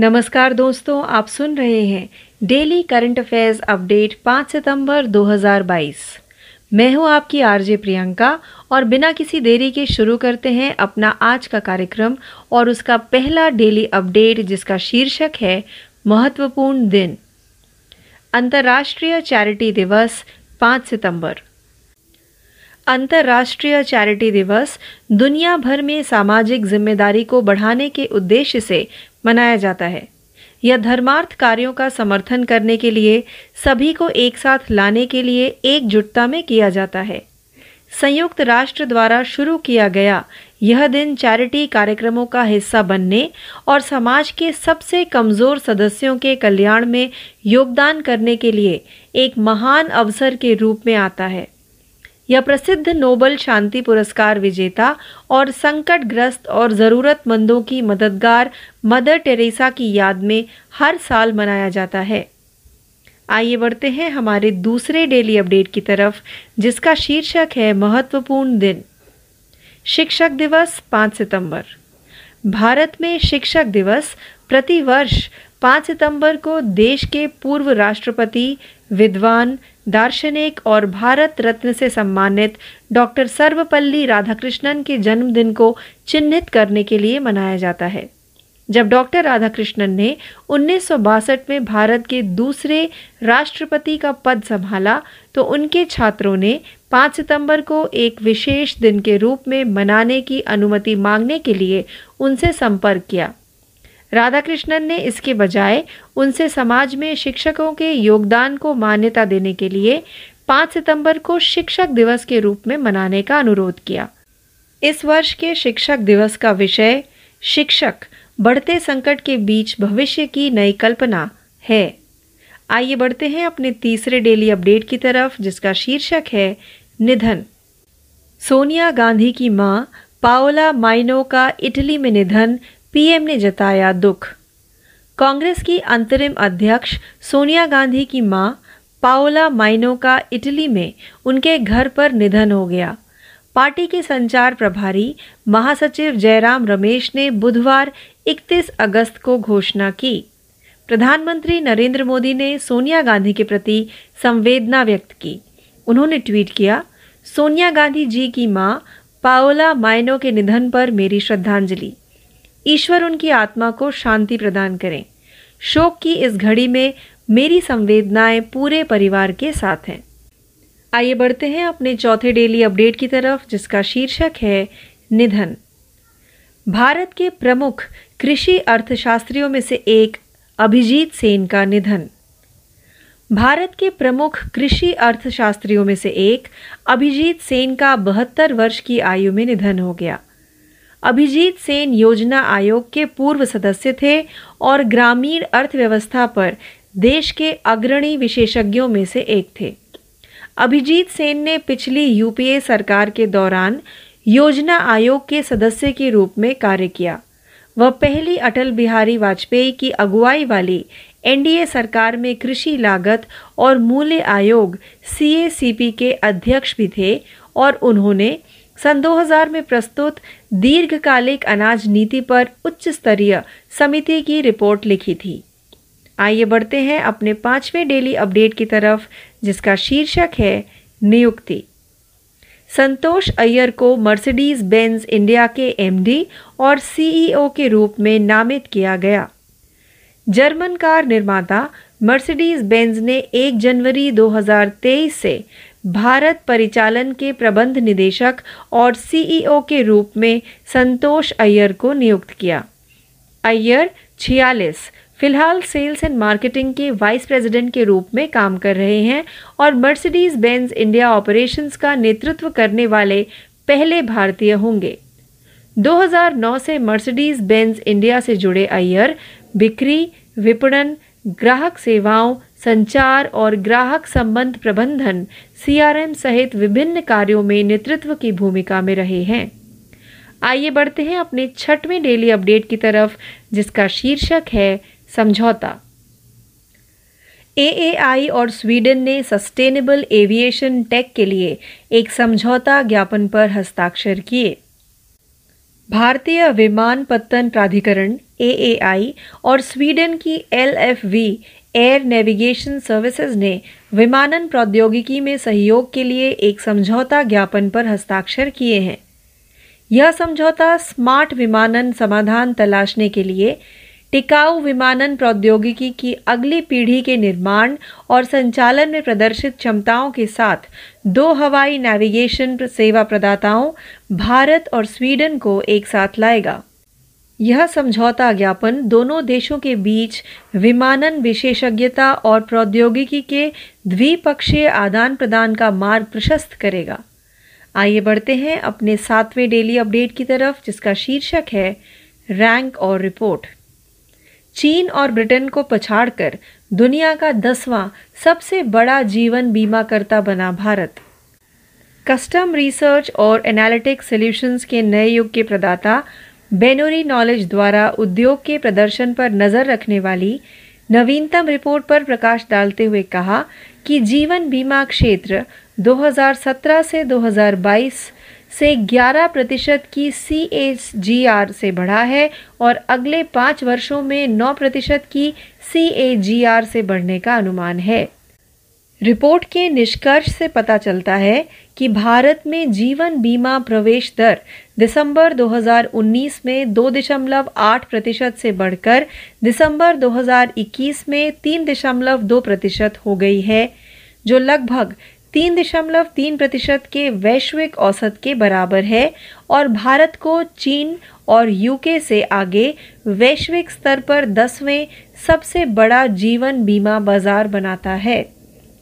नमस्कार दोस्तों, आप सुन रहे हैं डेली करंट अफेयर्स अपडेट 5 सितंबर 2022 मैं हूँ आपकी आरजे प्रियंका और बिना किसी देरी के शुरू करते हैं अपना आज का कार्यक्रम और उसका पहला डेली अपडेट जिसका शीर्षक है महत्वपूर्ण दिन। अंतर्राष्ट्रीय चैरिटी दिवस 5 सितंबर। अंतर्राष्ट्रीय चैरिटी दिवस दुनिया भर में सामाजिक ज़िम्मेदारी को बढ़ाने के उद्देश्य से मनाया जाता है। यह धर्मार्थ कार्यों का समर्थन करने के लिए, सभी को एक साथ लाने के लिए एकजुटता में किया जाता है। संयुक्त राष्ट्र द्वारा शुरू किया गया यह दिन चैरिटी कार्यक्रमों का हिस्सा बनने और समाज के सबसे कमज़ोर सदस्यों के कल्याण में योगदान करने के लिए एक महान अवसर के रूप में आता है। यह प्रसिद्ध नोबल शांति पुरस्कार विजेता और संकटग्रस्त और ज़रूरतमंदों की मददगार मदर टेरेसा की याद में हर साल मनाया जाता है। आइए बढ़ते हैं हमारे दूसरे डेली अपडेट की तरफ़, जिसका शीर्षक है महत्वपूर्ण दिन। शिक्षक दिवस 5 सितंबर। भारत में शिक्षक दिवस प्रति वर्ष 5 सितंबर को देश के पूर्व राष्ट्रपति, विद्वान दार्शनिक और भारत रत्न से सम्मानित डॉक्टर सर्वपल्ली राधाकृष्णन के जन्मदिन को चिन्हित करने के लिए मनाया जाता है। जब डॉक्टर राधाकृष्णन ने उन्नीस सौ बासठ में भारत के दूसरे राष्ट्रपति का पद संभाला तो उनके छात्रों ने 5 सितंबर को एक विशेष दिन के रूप में मनाने की अनुमति मांगने के लिए उनसे संपर्क किया। राधाकृष्णन ने इसके बजाय उनसे समाज में शिक्षकों के योगदान को मान्यता देने के लिए 5 सितंबर को शिक्षक दिवस के रूप में मनाने का अनुरोध किया। इस वर्ष के शिक्षक दिवस का विषय, शिक्षक बढ़ते संकट के बीच भविष्य की नई कल्पना है। आइए बढ़ते हैं अपने तीसरे डेली अपडेट की तरफ़, जिसका शीर्षक है, निधन। सोनिया गांधी की माँ, पाओला माइनो का इटली में निधन पीएम ने जताया दुख। कांग्रेस की अंतरिम अध्यक्ष सोनिया गांधी की माँ, पाओला माइनो का इटली में उनके घर पर निधन हो गया। पार्टी के संचार प्रभारी महासचिव जयराम रमेश ने बुधवार 31 अगस्त को घोषणा की। प्रधानमंत्री नरेंद्र मोदी ने सोनिया गांधी के प्रति संवेदना व्यक्त की। उन्होंने ट्वीट किया, सोनिया गांधी जी की माँ, पाओला माइनो के निधन पर मेरी श्रद्धांजलि। ईश्वर उनकी आत्मा को शांति प्रदान करें। शोक की इस घड़ी में मेरी संवेदनाएँ पूरे परिवार के साथ हैं। आइए बढ़ते हैं अपने चौथे डेली अपडेट की तरफ़, जिसका शीर्षक है निधन। भारत के प्रमुख कृषि अर्थशास्त्रियों में से एक, अभिजीत सेन का निधन। भारत के प्रमुख कृषि अर्थशास्त्रियों में से एक, अभिजीत सेन का बहत्तर वर्ष की आयु में निधन हो गया। अभिजीत सेन योजना आयोग के पूर्व सदस्य थे और ग्रामीण अर्थव्यवस्था पर देश के अग्रणी विशेषज्ञों में से एक थे। अभिजीत सेन ने पिछली यूपीए सरकार के दौरान योजना आयोग के सदस्य के रूप में कार्य किया। वह पहली अटल बिहारी वाजपेयी की अगुवाई वाली एनडीए सरकार में कृषि लागत और मूल्य आयोग सीएसीपी के अध्यक्ष भी थे और उन्होंने सन 2000 में प्रस्तुत दीर्घकालिक अनाज नीति पर उच्च स्तरीय समिति की रिपोर्ट लिखी थी। आइए बढ़ते हैं अपने पाँचवें डेली अपडेट की तरफ़, जिसका शीर्षक है नियुक्ति। संतोष अय्यर को मर्सिडीज बेंज इंडिया के एमडी और सीईओ के रूप में नामित किया गया। जर्मन कार निर्माता मर्सिडीज बेंज ने 1 जनवरी 2023 से भारत परिचालन के प्रबंध निदेशक और सीईओ के रूप में संतोष अय्यर को नियुक्त किया। अय्यर छियालीस, फ़िलहाल सेल्स एंड मार्केटिंग के वाइस प्रेसिडेंट के रूप में काम कर रहे हैं और मर्सिडीज बेंज इंडिया ऑपरेशंस का नेतृत्व करने वाले पहले भारतीय होंगे। 2009 से मर्सिडीज बेंज इंडिया से जुड़े अय्यर बिक्री, विपणन, ग्राहक सेवाओं संचार और ग्राहक संबंध प्रबंधन सीआरएम सहित विभिन्न कार्यों में नेतृत्व की भूमिका में रहे हैं। आइए बढ़ते हैं अपने छठवें डेली अपडेट की तरफ़, जिसका शीर्षक है समझौता। एएआई और स्वीडन ने सस्टेनेबल एविएशन टेक के लिए एक समझौता ज्ञापन पर हस्ताक्षर किए। भारतीय विमानपत्तन प्राधिकरण एएआई और स्वीडन की एलएफवी एयर नेविगेशन सर्विसेज़ ने विमानन प्रौद्योगिकी में सहयोग के लिए एक समझौता ज्ञापन पर हस्ताक्षर किए हैं। यह समझौता स्मार्ट विमानन समाधान तलाशने के लिए टिकाऊ विमानन प्रौद्योगिकी की अगली पीढ़ी के निर्माण और संचालन में प्रदर्शित क्षमताओं के साथ दो हवाई नेविगेशन सेवा प्रदाताओं भारत और स्वीडन को एक साथ लाएगा। यह समझौता ज्ञापन दोनों देशों के बीच विमानन विशेषज्ञता और प्रौद्योगिकी के द्विपक्षीय आदान प्रदान का मार्ग प्रशस्त करेगा। आइए बढ़ते हैं अपने सातवें डेली अपडेट की तरफ़, जिसका शीर्षक है रैंक और रिपोर्ट। चीन और ब्रिटेन को पछाड़कर दुनिया का दसवां सबसे बड़ा जीवन बीमा करता बना भारत। कस्टम रिसर्च और एनालिटिक सॉल्यूशंस के नए युग के प्रदाता बेनोरी नॉलेज द्वारा उद्योग के प्रदर्शन पर नज़र रखने वाली नवीनतम रिपोर्ट पर प्रकाश डालते हुए कहा कि जीवन बीमा क्षेत्र 2017 से 2022 से 11 प्रतिशत की सी एच जी आर से बढ़ा है और अगले पाँच वर्षों में 9 प्रतिशत की सी ए जी आर से बढ़ने का अनुमान है। रिपोर्ट के निष्कर्ष से पता चलता है कि भारत में जीवन बीमा प्रवेश दर दिसंबर 2019 में दो दशमलव आठ प्रतिशत से बढ़कर दिसंबर 2021 में तीन दशमलव दो प्रतिशत हो गई है, जो लगभग तीन दशमलव तीन प्रतिशत के वैश्विक औसत के बराबर है और भारत को चीन और यूके से आगे वैश्विक स्तर पर दसवें सबसे बड़ा जीवन बीमा बाज़ार बनाता है।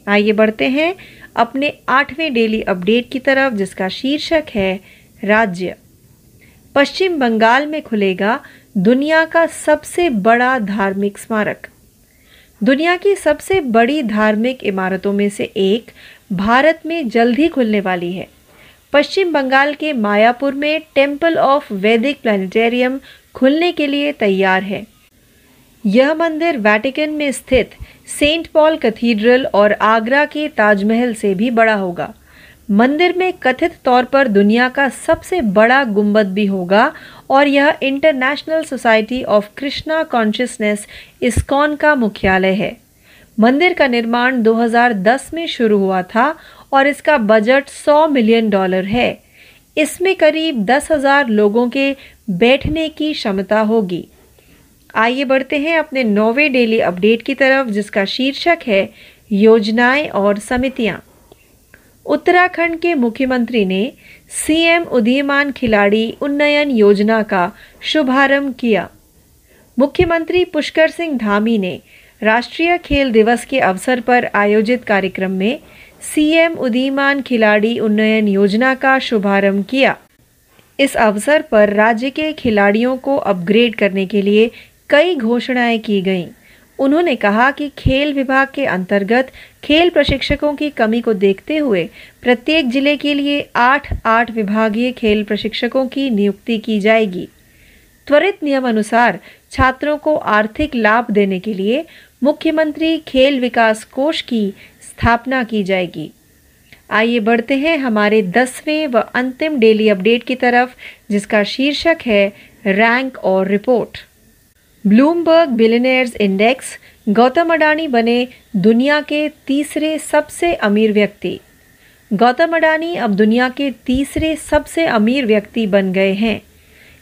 आइए बढ़ते हैं। अपने आठवें डेली अपडेट की तरफ़, जिसका शीर्षक है, राज्य। पश्चिम बंगाल में खुलेगा दुनिया का सबसे बड़ा धार्मिक स्मारक। दुनिया की सबसे बड़ी धार्मिक इमारतों में से एक भारत में जल्द ही खुलने वाली है। पश्चिम बंगाल के मायापुर में टेंपल ऑफ़ वैदिक प्लानिटेरियम खुलने के लिए तैयार है। यह मंदिर वैटिकन में स्थित सेंट पॉल कैथीड्रल और आगरा के ताजमहल से भी बड़ा होगा। मंदिर में कथित तौर पर दुनिया का सबसे बड़ा गुंबद भी होगा और यह international society of Krishna consciousness ISKCON का मुख्यालय है। मंदिर का निर्माण 2010 में शुरू हुआ था और इसका बजट 100 मिलियन डॉलर है। इसमें करीब दस हज़ार लोगों के बैठने की क्षमता होगी। आइए बढ़ते हैं अपने नौवे डेली अपडेट की तरफ़, जिसका शीर्षक है, योजनाएँ और समितियाँ। उत्तराखंड के मुख्यमंत्री ने सीएम उदीयमान खिलाड़ी उन्नयन योजना का शुभारंभ किया। मुख्यमंत्री पुष्कर सिंह धामी ने राष्ट्रीय खेल दिवस के अवसर पर आयोजित कार्यक्रम में सीएम उदीमान खिलाड़ी उन्नयन योजना का शुभारंभ किया। इस अवसर पर राज्य के खिलाड़ियों को अपग्रेड करने के लिए कई घोषणाएँ की गईं। उन्होंने कहा कि खेल विभाग के अंतर्गत खेल प्रशिक्षकों की कमी को देखते हुए प्रत्येक ज़िले के लिए आठ आठ विभागीय खेल प्रशिक्षकों की नियुक्ति की जाएगी। त्वरित नियम अनुसार छात्रों को आर्थिक लाभ देने के लिए मुख्यमंत्री खेल विकास कोष की स्थापना की जाएगी। आइए बढ़ते हैं हमारे दसवें व अंतिम डेली अपडेट की तरफ़, जिसका शीर्षक है रैंक और report. Bloomberg billionaires index Gautam Adani बने दुनिया के तीसरे सबसे अमीर व्यक्ति। गौतम अडानी अब दुनिया के तीसरे सबसे अमीर व्यक्ति बन गए हैं।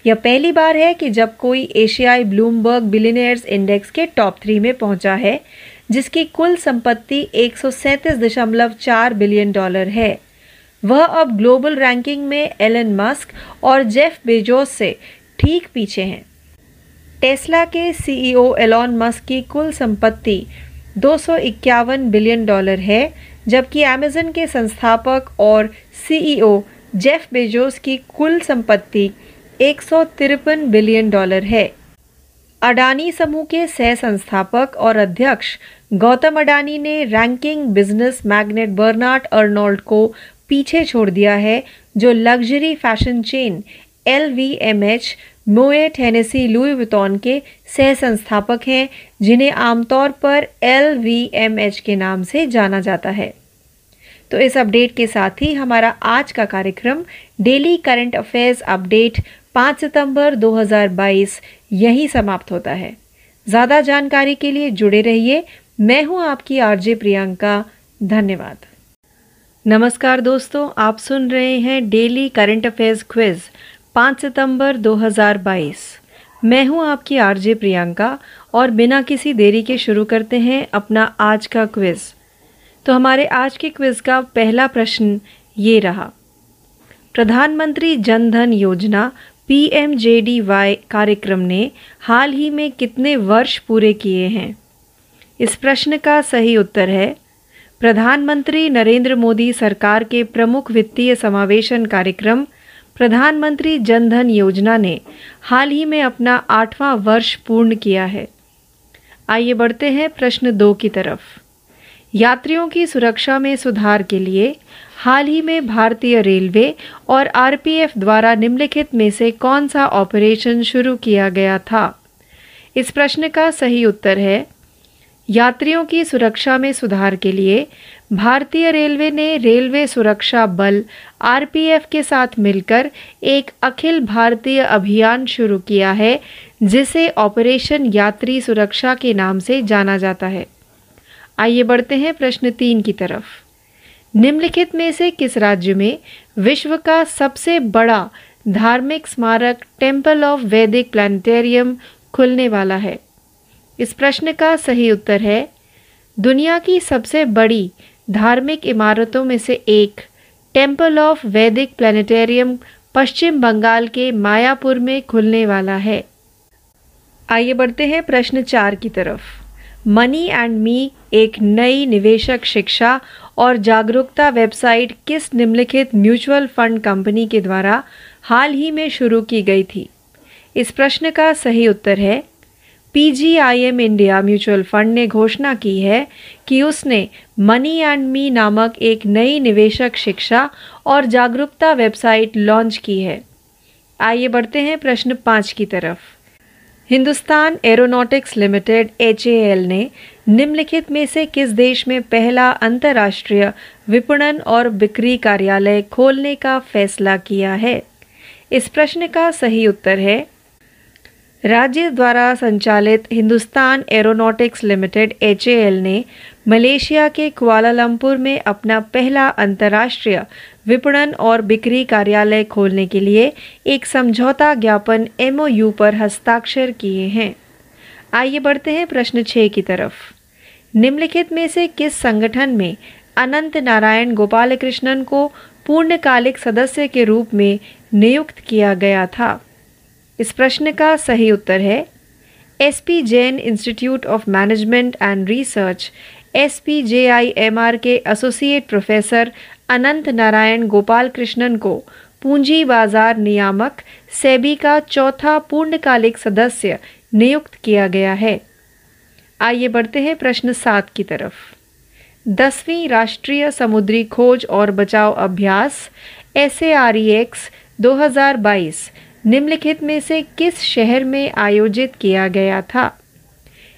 यह पहली बार है कि जब कोई एशियाई ब्लूमबर्ग बिलियनर्स इंडेक्स के टॉप थ्री में पहुँचा है, जिसकी कुल संपत्ति एक बिलियन डॉलर है। वह अब ग्लोबल रैंकिंग में एलन मस्क और जेफ बेजोस से ठीक पीछे हैं। टेस्ला के सीईओ एलॉन मस्क की कुल संपत्ति दो सौ इक्यावन बिलियन डॉलर है, जबकि अमेजन के संस्थापक और सीईओ जेफ बेजोस की कुल संपत्ति एक सौ तिरपन बिलियन डॉलर है। अडानी समूह के सह संस्थापक और अध्यक्ष गौतम अडानी ने ranking business magnate Bernard Arnault को पीछे छोड़ दिया है, जो लग्जरी फ़ैशन चेन एलवीएमएच मोए, टेनेसी, लुई वितौन के सह संस्थापक हैं, जिन्हें आमतौर पर एल वी एम एच के नाम से जाना जाता है। तो इस अपडेट के साथ ही हमारा आज का कार्यक्रम, डेली करंट अफेयर्स अपडेट 5 सितंबर 2022 यही समाप्त होता है। ज़्यादा जानकारी के लिए जुड़े रहिए। मैं हूँ आपकी आरजे प्रियंका। धन्यवाद। नमस्कार दोस्तों, आप सुन रहे हैं डेली करंट अफेयर्स क्विज। 5 सितंबर 2022 मैं हूँ आपकी आरजे प्रियंका और बिना किसी देरी के शुरू करते हैं अपना आज का क्विज। तो हमारे आज के क्विज का पहला प्रश्न ये रहा। प्रधानमंत्री जन धन योजना पीएमजेडीवाई कार्यक्रम ने हाल ही में कितने वर्ष पूरे किए हैं? इस प्रश्न का सही उत्तर है, प्रधानमंत्री नरेंद्र मोदी सरकार के प्रमुख वित्तीय समावेशन कार्यक्रम प्रधानमंत्री जन धन योजना ने हाल ही में अपना आठवां वर्ष पूर्ण किया है। आइए बढ़ते हैं प्रश्न दो की तरफ़। यात्रियों की सुरक्षा में सुधार के लिए हाल ही में भारतीय रेलवे और आरपीएफ द्वारा निम्नलिखित में से कौन सा ऑपरेशन शुरू किया गया था? इस प्रश्न का सही उत्तर है यात्रियों की सुरक्षा में सुधार के लिए भारतीय रेलवे ने रेलवे सुरक्षा बल आरपीएफ के साथ मिलकर एक अखिल भारतीय अभियान शुरू किया है, जिसे ऑपरेशन यात्री सुरक्षा के नाम से जाना जाता है। आइए बढ़ते हैं प्रश्न तीन की तरफ़। निम्नलिखित में से किस राज्य में विश्व का सबसे बड़ा धार्मिक स्मारक टेंपल ऑफ़ वैदिक प्लानिटेरियम खुलने वाला है? इस प्रश्न का सही उत्तर है, दुनिया की सबसे बड़ी धार्मिक इमारतों में से एक temple of Vedic planetarium Paschim Bengal के मायापुर में खुलने वाला है। आइए बढ़ते हैं प्रश्न चार की तरफ़। मनी एंड मी एक नई निवेशक शिक्षा और जागरूकता वेबसाइट किस निम्नलिखित म्यूचुअल फंड कंपनी के द्वारा हाल ही में शुरू की गई थी? इस प्रश्न का सही उत्तर है पीजीआईएम इंडिया म्यूचुअल फंड ने घोषणा की है कि उसने मनी एंड मी नामक एक नई निवेशक शिक्षा और जागरूकता वेबसाइट लॉन्च की है। आइए बढ़ते हैं प्रश्न पाँच की तरफ़। हिंदुस्तान एरोनॉटिक्स लिमिटेड HAL ने निम्नलिखित में से किस देश में पहला अंतर्राष्ट्रीय विपणन और बिक्री कार्यालय खोलने का फैसला किया है? इस प्रश्न का सही उत्तर है राज्य द्वारा संचालित हिंदुस्तान एरोनॉटिक्स लिमिटेड, एचएएल, ने मलेशिया के कुआलालंपुर में अपना पहला अंतर्राष्ट्रीय विपणन और बिक्री कार्यालय खोलने के लिए एक समझौता ज्ञापन एमओयू पर हस्ताक्षर किए हैं। आइए बढ़ते हैं प्रश्न छः की तरफ़। निम्नलिखित में से किस संगठन में अनंत नारायण गोपाल कृष्णन को पूर्णकालिक सदस्य के रूप में नियुक्त किया गया था? इस प्रश्न का सही उत्तर है S P Jain institute of management and research S P J I M R के एसोसिएट प्रोफेसर अनंत नारायण गोपाल कृष्णन को पूंजी बाज़ार नियामक सेबी का चौथा पूर्णकालिक सदस्य नियुक्त किया गया है। आइए बढ़ते हैं प्रश्न सात की तरफ़। दसवीं राष्ट्रीय समुद्री खोज और बचाव अभ्यास S A R E X दो निम्नलिखित में से किस शहर में आयोजित किया गया था?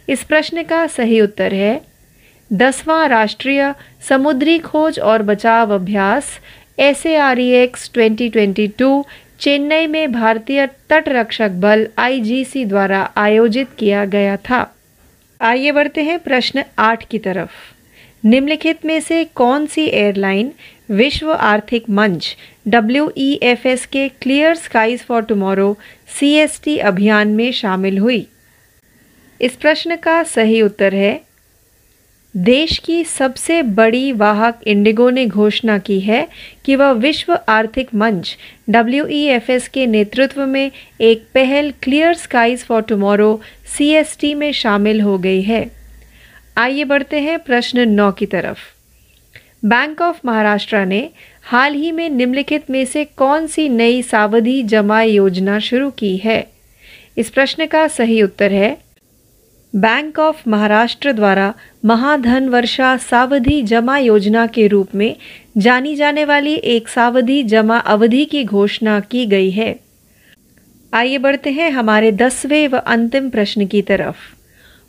इस प्रश्न का सही उत्तर है, दसवां राष्ट्रीय समुद्री खोज और बचाव अभ्यास S A R E X twenty Chennai में भारतीय तटरक्षक बल आईजीसी द्वारा आयोजित किया गया था। आइए बढ़ते हैं प्रश्न आठ की तरफ़। निम्नलिखित में से कौन सी एयरलाइन विश्व आर्थिक मंच डब्ल्यू ई एफ़ एस के clear skies for tomorrow C S T अभियान में शामिल हुई। इस प्रश्न का सही उत्तर है, देश की सबसे बड़ी वाहक इंडिगो ने घोषणा की है कि वह विश्व आर्थिक मंच डब्ल्यू के नेतृत्व में एक पहल clear skies for tomorrow C S T में शामिल हो गई है। आइए बढ़ते हैं प्रश्न नौ की तरफ़। बैंक ऑफ़ महाराष्ट्र ने हाल ही में निम्नलिखित में से कौन सी नई सावधि जमा योजना शुरू की है? इस प्रश्न का सही उत्तर है, बैंक ऑफ़ महाराष्ट्र द्वारा महाधन वर्षा सावधि जमा योजना के रूप में जानी जाने वाली एक सावधि जमा अवधि की घोषणा की गई है। आइए बढ़ते हैं हमारे दसवें व अंतिम प्रश्न की तरफ़।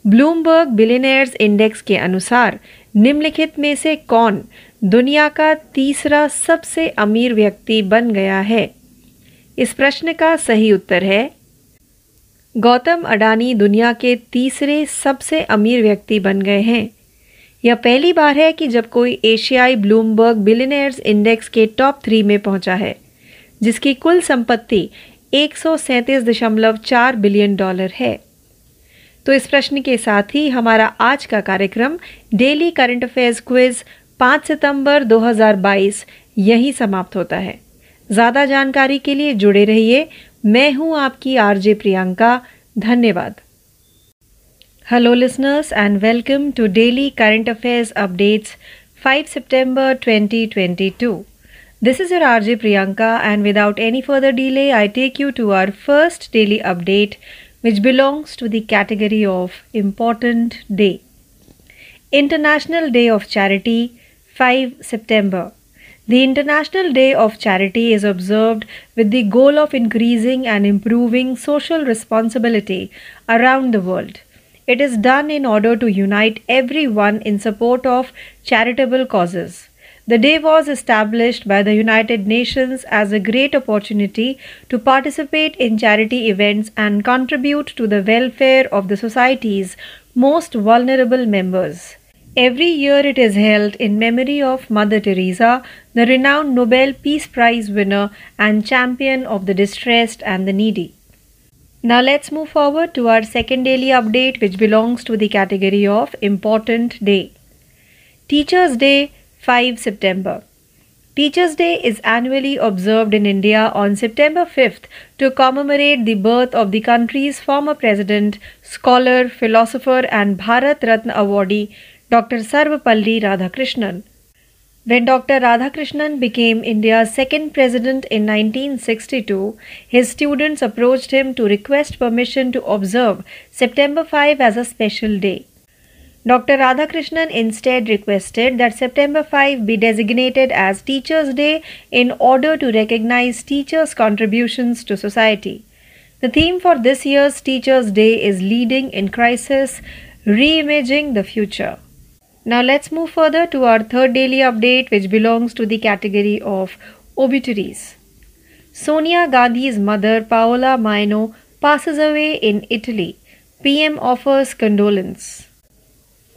ब्लूमबर्ग बिलियनर्स इंडेक्स के अनुसार निम्नलिखित में से कौन दुनिया का तीसरा सबसे अमीर व्यक्ति बन गया है? इस प्रश्न का सही उत्तर है, गौतम अडानी दुनिया के तीसरे सबसे अमीर व्यक्ति बन गए हैं। यह पहली बार है कि जब कोई एशियाई ब्लूमबर्ग बिलियनर्स इंडेक्स के टॉप थ्री में पहुँचा है, जिसकी कुल संपत्ति एक बिलियन डॉलर है। तो इस प्रश्न के साथ ही हमारा आज का कार्यक्रम डेली करंट अफेयर्स क्विज 5 सितंबर 2022 यही समाप्त होता है। ज़्यादा जानकारी के लिए जुड़े रहिए। मैं हूँ आपकी आरजे प्रियंका। धन्यवाद। Hello listeners and welcome to daily current affairs updates 5 सितंबर 2022 This is your RJ Priyanka, and without any further delay, I take you to our first daily update, which belongs to the category of Important Day. International Day of Charity, 5 September. The International Day of Charity is observed with the goal of increasing and improving social responsibility around the world. It is done in order to unite everyone in support of charitable causes. The day was established by the United Nations as a great opportunity to participate in charity events and contribute to the welfare of the society's most vulnerable members. Every year it is held in memory of Mother Teresa, the renowned Nobel Peace Prize winner and champion of the distressed and the needy. Now let's move forward to our second daily update, which belongs to the category of Important Day. Teachers' Day, 5 September. Teachers' Day is annually observed in India on September 5th to commemorate the birth of the country's former president, scholar, philosopher, and Bharat Ratna awardee Dr. Sarvapalli Radhakrishnan. When Dr. Radhakrishnan became India's second president in 1962, his students approached him to request permission to observe September 5 as a special day. Dr. Radhakrishnan instead requested that September 5 be designated as Teachers' Day in order to recognize teachers' contributions to society. The theme for this year's Teachers' Day is Leading in Crisis, Reimaging the Future. Now let's move further to our third daily update, which belongs to the category of obituaries. Sonia Gandhi's mother, Paola Maino, passes away in Italy. PM offers condolence.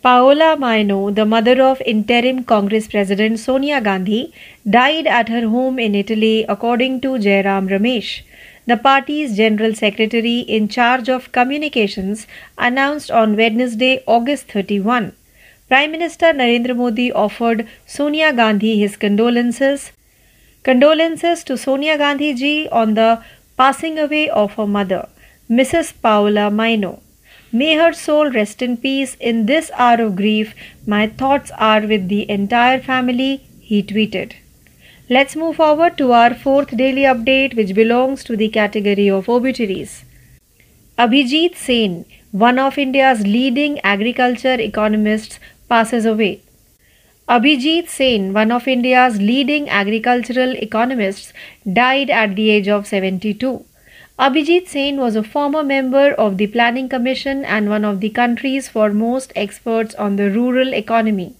Paola Maino, the mother of interim Congress President Sonia Gandhi, died at her home in Italy, according to Jairam Ramesh. The party's general secretary in charge of communications announced on Wednesday, August 31. Prime Minister Narendra Modi offered Sonia Gandhi his condolences. Condolences to Sonia Gandhi ji on the passing away of her mother, Mrs. Paola Maino. May her soul rest in peace in this hour of grief. My thoughts are with the entire family, he tweeted. Let's move forward to our fourth daily update, which belongs to the category of obituaries. Abhijit Sen, one of India's leading agriculture economists, passes away. Abhijit Sen, one of India's leading agricultural economists, died at the age of 72. Abhijit Sen was a former member of the Planning Commission and one of the country's foremost experts on the rural economy.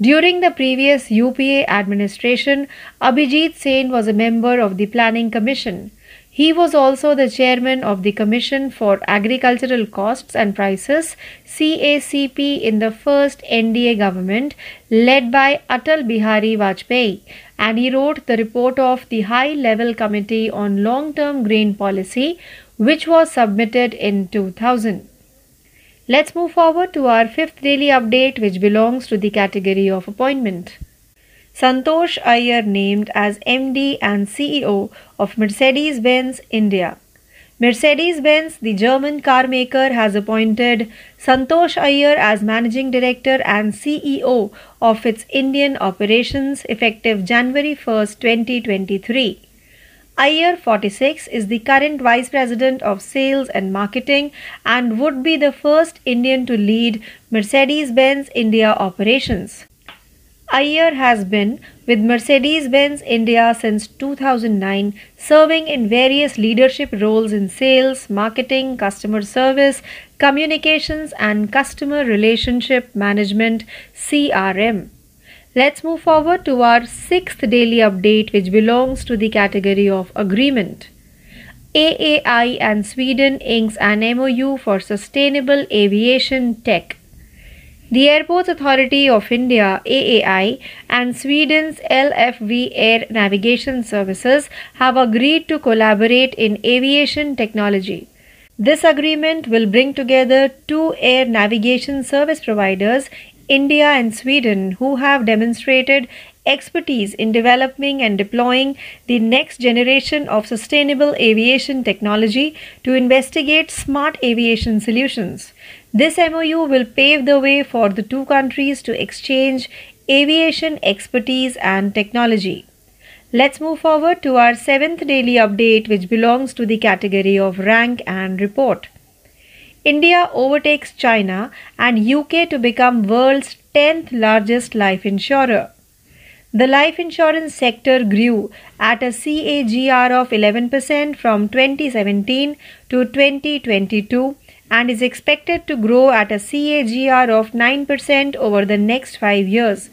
During the previous UPA administration, Abhijit Sen was a member of the Planning Commission. He was also the chairman of the Commission for Agricultural Costs and Prices CACP in the first NDA government led by Atal Bihari Vajpayee and he wrote the report of the High Level Committee on Long Term Grain Policy which was submitted in 2000. Let's move forward to our fifth daily update which belongs to the category of appointment. Santosh Iyer named as MD and CEO of Mercedes Benz India. Mercedes Benz, the German car maker, has appointed Santosh Iyer as Managing Director and CEO of its Indian operations effective January 1, 2023. Iyer 46 is the current Vice President of Sales and Marketing and would be the first Indian to lead Mercedes Benz India operations. Iyer has been with Mercedes Benz India since 2009, serving in various leadership roles in sales, marketing, customer service, communications, and customer relationship management CRM. Let's move forward to our sixth daily update, which belongs to the category of agreement. AAI and Sweden inks an MOU for sustainable aviation tech. The Airports Authority of India AAI and Sweden's LFV Air Navigation Services have agreed to collaborate in aviation technology. This agreement will bring together two air navigation service providers India and Sweden, who have demonstrated expertise in developing and deploying the next generation of sustainable aviation technology to investigate smart aviation solutions. This MOU will pave the way for the two countries to exchange aviation expertise and technology. Let's move forward to our seventh daily update, which belongs to the category of rank and report. India overtakes China and UK to become world's 10th largest life insurer. The life insurance sector grew at a CAGR of 11% from 2017 to 2022 and is expected to grow at a CAGR of 9% over the next 5 years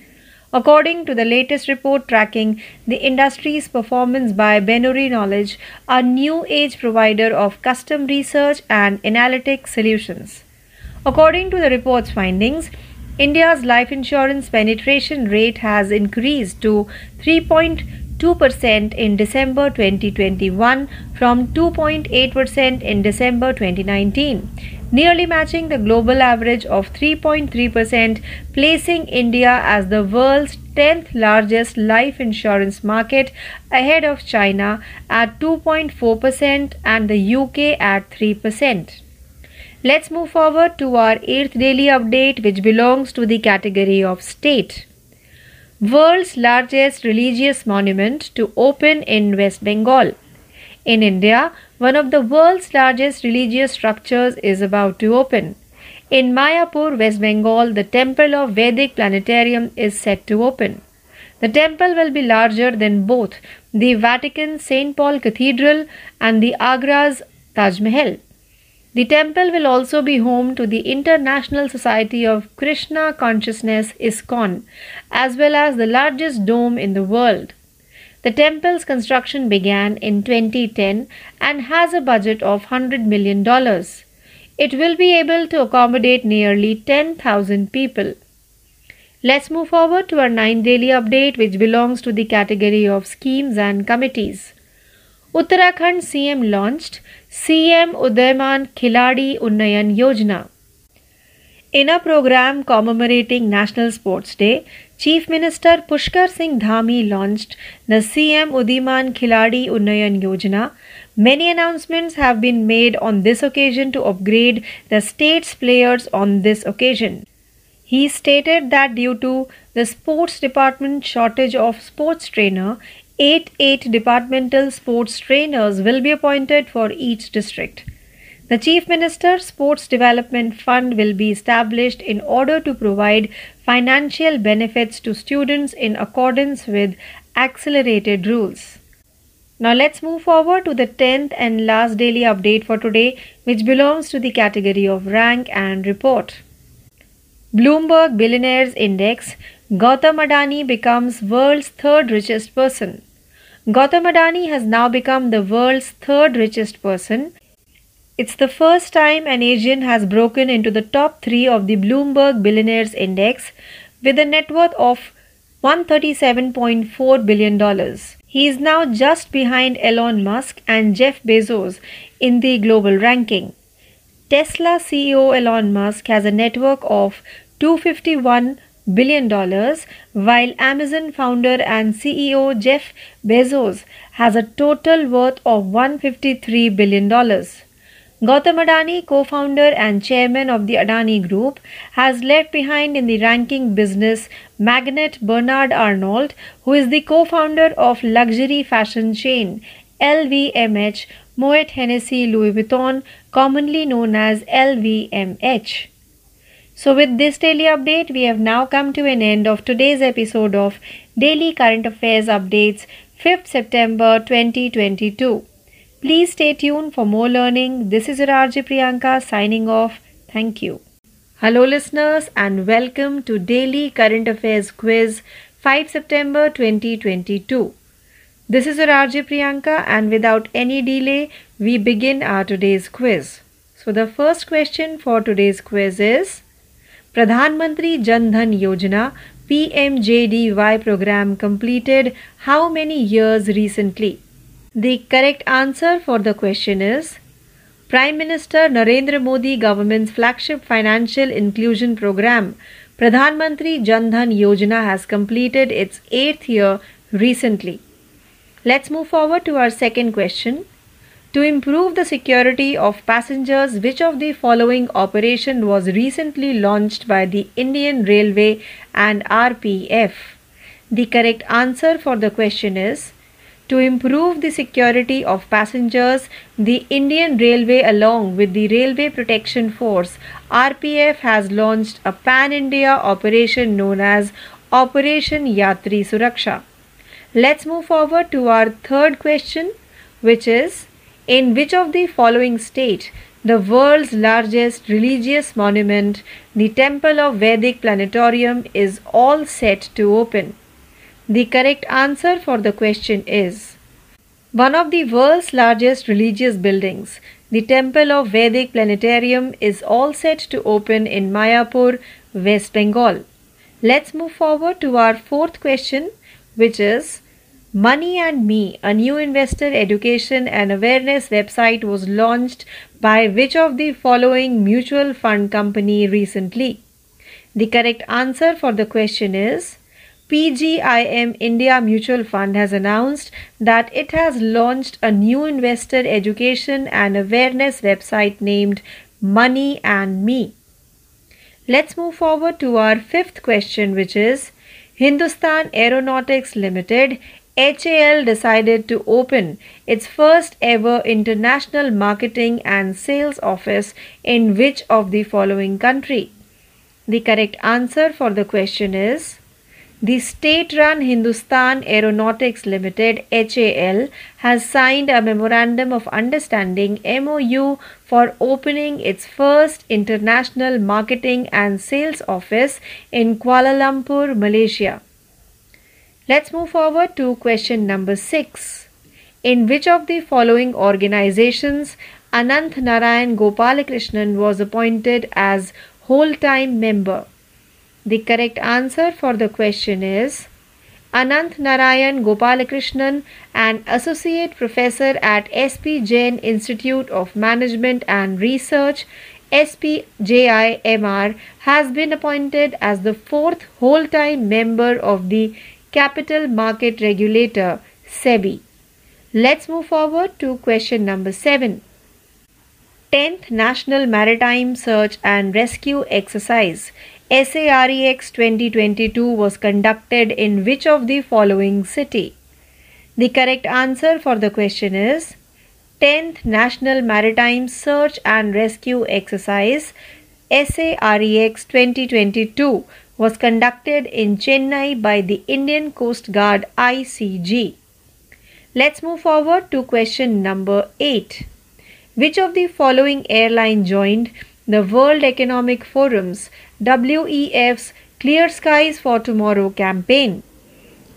According to the latest report tracking the industry's performance by Benuri Knowledge, a new age provider of custom research and analytic solutions. According to the report's findings, India's life insurance penetration rate has increased to 3.2% in December 2021 from 2.8% in December 2019 nearly matching the global average of 3.3%, placing India as the world's 10th largest life insurance market ahead of China at 2.4% and the UK at 3%. Let's move forward to our 8th daily update which belongs to the category of state. World's largest religious monument to open in West Bengal. In India, one of the world's largest religious structures is about to open. In Mayapur, West Bengal, the temple of Vedic Planetarium is set to open. The temple will be larger than both the Vatican St. Paul Cathedral and the Agra's Taj Mahal. The temple will also be home to the International Society of Krishna Consciousness ISKCON, as well as the largest dome in the world. The temple's construction began in 2010 and has a budget of $100 million. It will be able to accommodate nearly 10,000 people. Let's move forward to our 9 daily update, which belongs to the category of schemes and committees. Uttarakhand CM launched CM Udayman Khiladi Unnayan Yojana. In a program commemorating National Sports Day, Chief Minister Pushkar Singh Dhami launched the CM Udiman Khiladi Unnayan Yojana. Many announcements have been made on this occasion to upgrade the state's players on this occasion. He stated that due to the sports department shortage of sports trainer, 8 8 departmental sports trainers will be appointed for each district. The Chief Minister's Sports Development Fund will be established in order to provide financial benefits to students in accordance with accelerated rules. Now let's move forward to the 10th and last daily update for today, which belongs to the category of rank and report. Bloomberg Billionaires Index Gautam Adani becomes world's third richest person. Gautam Adani has now become the world's third richest person it's the first time an Asian has broken into the top 3 of the Bloomberg Billionaires Index with a net worth of $137.4 billion. He is now just behind Elon Musk and Jeff Bezos in the global ranking. Tesla CEO Elon Musk has a net worth of $251 billion, dollars while Amazon founder and CEO Jeff Bezos has a total worth of $153 billion. Gautam Adani, co founder and chairman of the Adani Group, has left behind in the ranking business magnate Bernard Arnault, who is the co founder of luxury fashion chain LVMH Moet Hennessy Louis Vuitton, commonly known as LVMH. So, with this daily update, we have now come to an end of today's episode of Daily Current Affairs Updates, 5th September 2022. Please stay tuned for more learning. This is Raj Priyanka signing off. Thank you. Hello, listeners, and welcome to Daily Current Affairs Quiz 5 September 2022. This is RJ Priyanka, and without any delay, we begin our today's quiz. So, the first question for today's quiz is Pradhan Mantri Jan Dhan Yojana P M J D Y program completed how many years recently the correct answer for the question is prime minister Narendra Modi government flagship financial inclusion program Pradhan Mantri Jan Dhan Yojana has completed its eighth year recently let's move forward to our second question To improve the security of passengers, which of the following operation was recently launched by the Indian Railway and RPF? The correct answer for the question is to improve the security of passengers, the Indian Railway, along with the Railway Protection Force RPF, has launched a pan India operation known as Operation Yatri Suraksha. Let's move forward to our third question, which is In which of the following state the world's largest religious monument, the Temple of Vedic Planetarium, is all set to open? The correct answer for the question is one of the world's largest religious buildings, the Temple of Vedic Planetarium, is all set to open in Mayapur, West Bengal. Let's move forward to our fourth question, which is Money and Me, a new investor education and awareness website, was launched by which of the following mutual fund company recently? The correct answer for the question is PGIM India Mutual Fund has announced that it has launched a new investor education and awareness website named Money and Me. Let's move forward to our fifth question, which is Hindustan Aeronautics Limited HAL decided to open its first ever international marketing and sales office in which of the following country? The correct answer for the question is the state run Hindustan Aeronautics Limited HAL has signed a Memorandum of Understanding MOU for opening its first international marketing and sales office in Kuala Lumpur, Malaysia. Let's move forward to question number 6. In which of the following organizations Ananth Narayan Gopalakrishnan was appointed as whole time member? The correct answer for the question is Ananth Narayan Gopalakrishnan, an associate professor at SP Jain Institute of Management and Research, SPJIMR, has been appointed as the fourth whole time member of the Capital Market Regulator, SEBI. Let's move forward to question number 7. 10th National Maritime Search and Rescue Exercise SAREX 2022 was conducted in which of the following city? The correct answer for the question is 10th National Maritime Search and Rescue Exercise SAREX 2022 was conducted in Chennai by the Indian Coast Guard ICG. Let's move forward to question number 8. Which of the following airline joined the World Economic Forum's WEF's Clear Skies for Tomorrow campaign?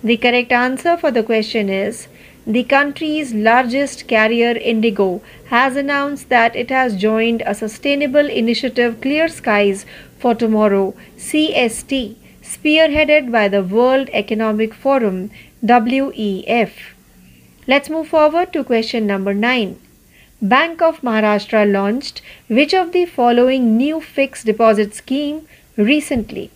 The correct answer for the question is the country's largest carrier Indigo has announced that it has joined a sustainable initiative Clear Skies for Tomorrow CST spearheaded by the World Economic Forum WEF. Let's move forward to question number 9. Bank of Maharashtra launched which of the following new fixed deposit scheme recently?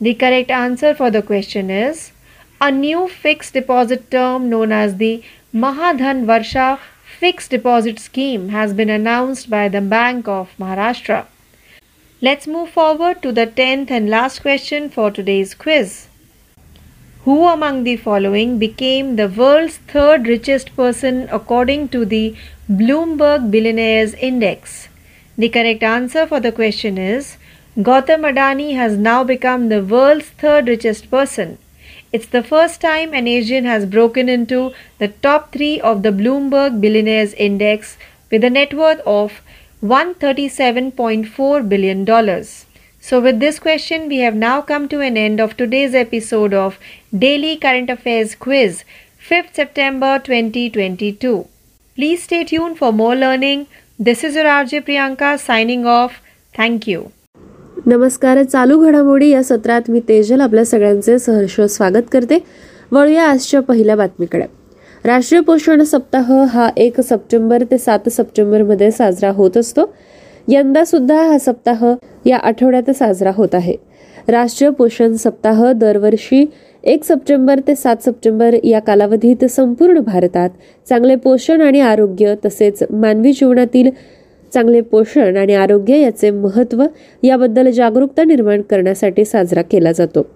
The correct answer for the question is a new fixed deposit term known as the Mahadhan Varsha fixed deposit scheme has been announced by the Bank of Maharashtra. Let's move forward to the 10th and last question for today's quiz. Who among the following became the world's third richest person according to the Bloomberg Billionaires Index? The correct answer for the question is Gautam Adani has now become the world's third richest person. It's the first time an Asian has broken into the top three of the Bloomberg Billionaires Index with a net worth of $137.4 billion. So, with this question, we have now come to an end of today's episode of Daily Current Affairs Quiz, 5th September 2022. Please stay tuned for more learning. This is your RJ Priyanka signing off. Thank you. नमस्कार चालू घडामोडी या सत्रात मी तेजल आपल्या सगळ्यांचे सहर्ष स्वागत करते वळूया आजच्या पहिल्या बातमीकडे राष्ट्रीय पोषण सप्ताह हा एक सप्टेंबर ते सात सप्टेंबरमध्ये साजरा होत असतो. यंदा सुद्धा हा सप्ताह या आठवड्यात साजरा होत आहे. राष्ट्रीय पोषण सप्ताह दरवर्षी एक सप्टेंबर ते सात सप्टेंबर या कालावधीत संपूर्ण भारतात चांगले पोषण आणि आरोग्य तसेच मानवी जीवनातील चांगले पोषण आणि आरोग्य याचे महत्त्व याबद्दल जागरूकता निर्माण करण्यासाठी साजरा केला जातो.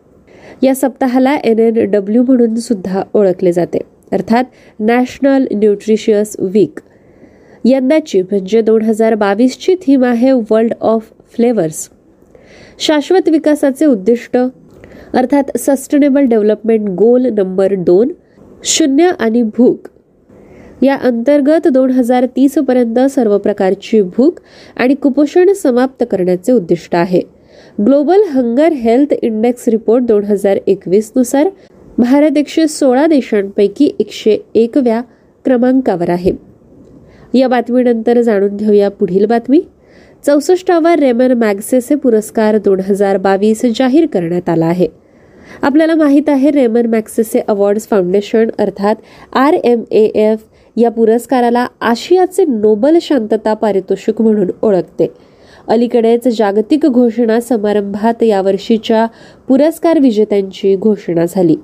या सप्ताहाला एन एन डब्ल्यू म्हणून सुद्धा ओळखले जाते. अर्थात नॅशनल न्यूट्रिशियस वीक. यंदाची म्हणजे दोन हजार बावीसची थीम आहे वर्ल्ड ऑफ फ्लेवर्स. शाश्वत विकासाचे उद्दिष्ट अर्थात सस्टेनेबल डेव्हलपमेंट गोल नंबर दोन शून्य आणि भूक. या अंतर्गत दोन हजार तीस पर्यंत सर्व प्रकारची भूक आणि कुपोषण समाप्त करण्याचे उद्दिष्ट आहे. Global hunger health index report दोन हजार एकवीसनुसार भारत एकशे सोळा देशांपैकी एकशे एकव्या क्रमांकावर आहे. या बातमीनंतर जाणून घेऊया पुढील बातमी. चौसष्टावा रेमन मॅग्सेसे पुरस्कार दोन हजार बावीस जाहीर करण्यात आला आहे. आपल्याला माहीत आहे रेमन मॅक्सेसे अवॉर्ड्स फाउंडेशन अर्थात आर एम ए एफ या पुरस्काराला आशियाचे नोबल शांतता पारितोषिक म्हणून ओळखते. अलीकडेच जागतिक घोषणा समारंभात यावर्षीच्या पुरस्कार विजेत्यांची घोषणा झाली.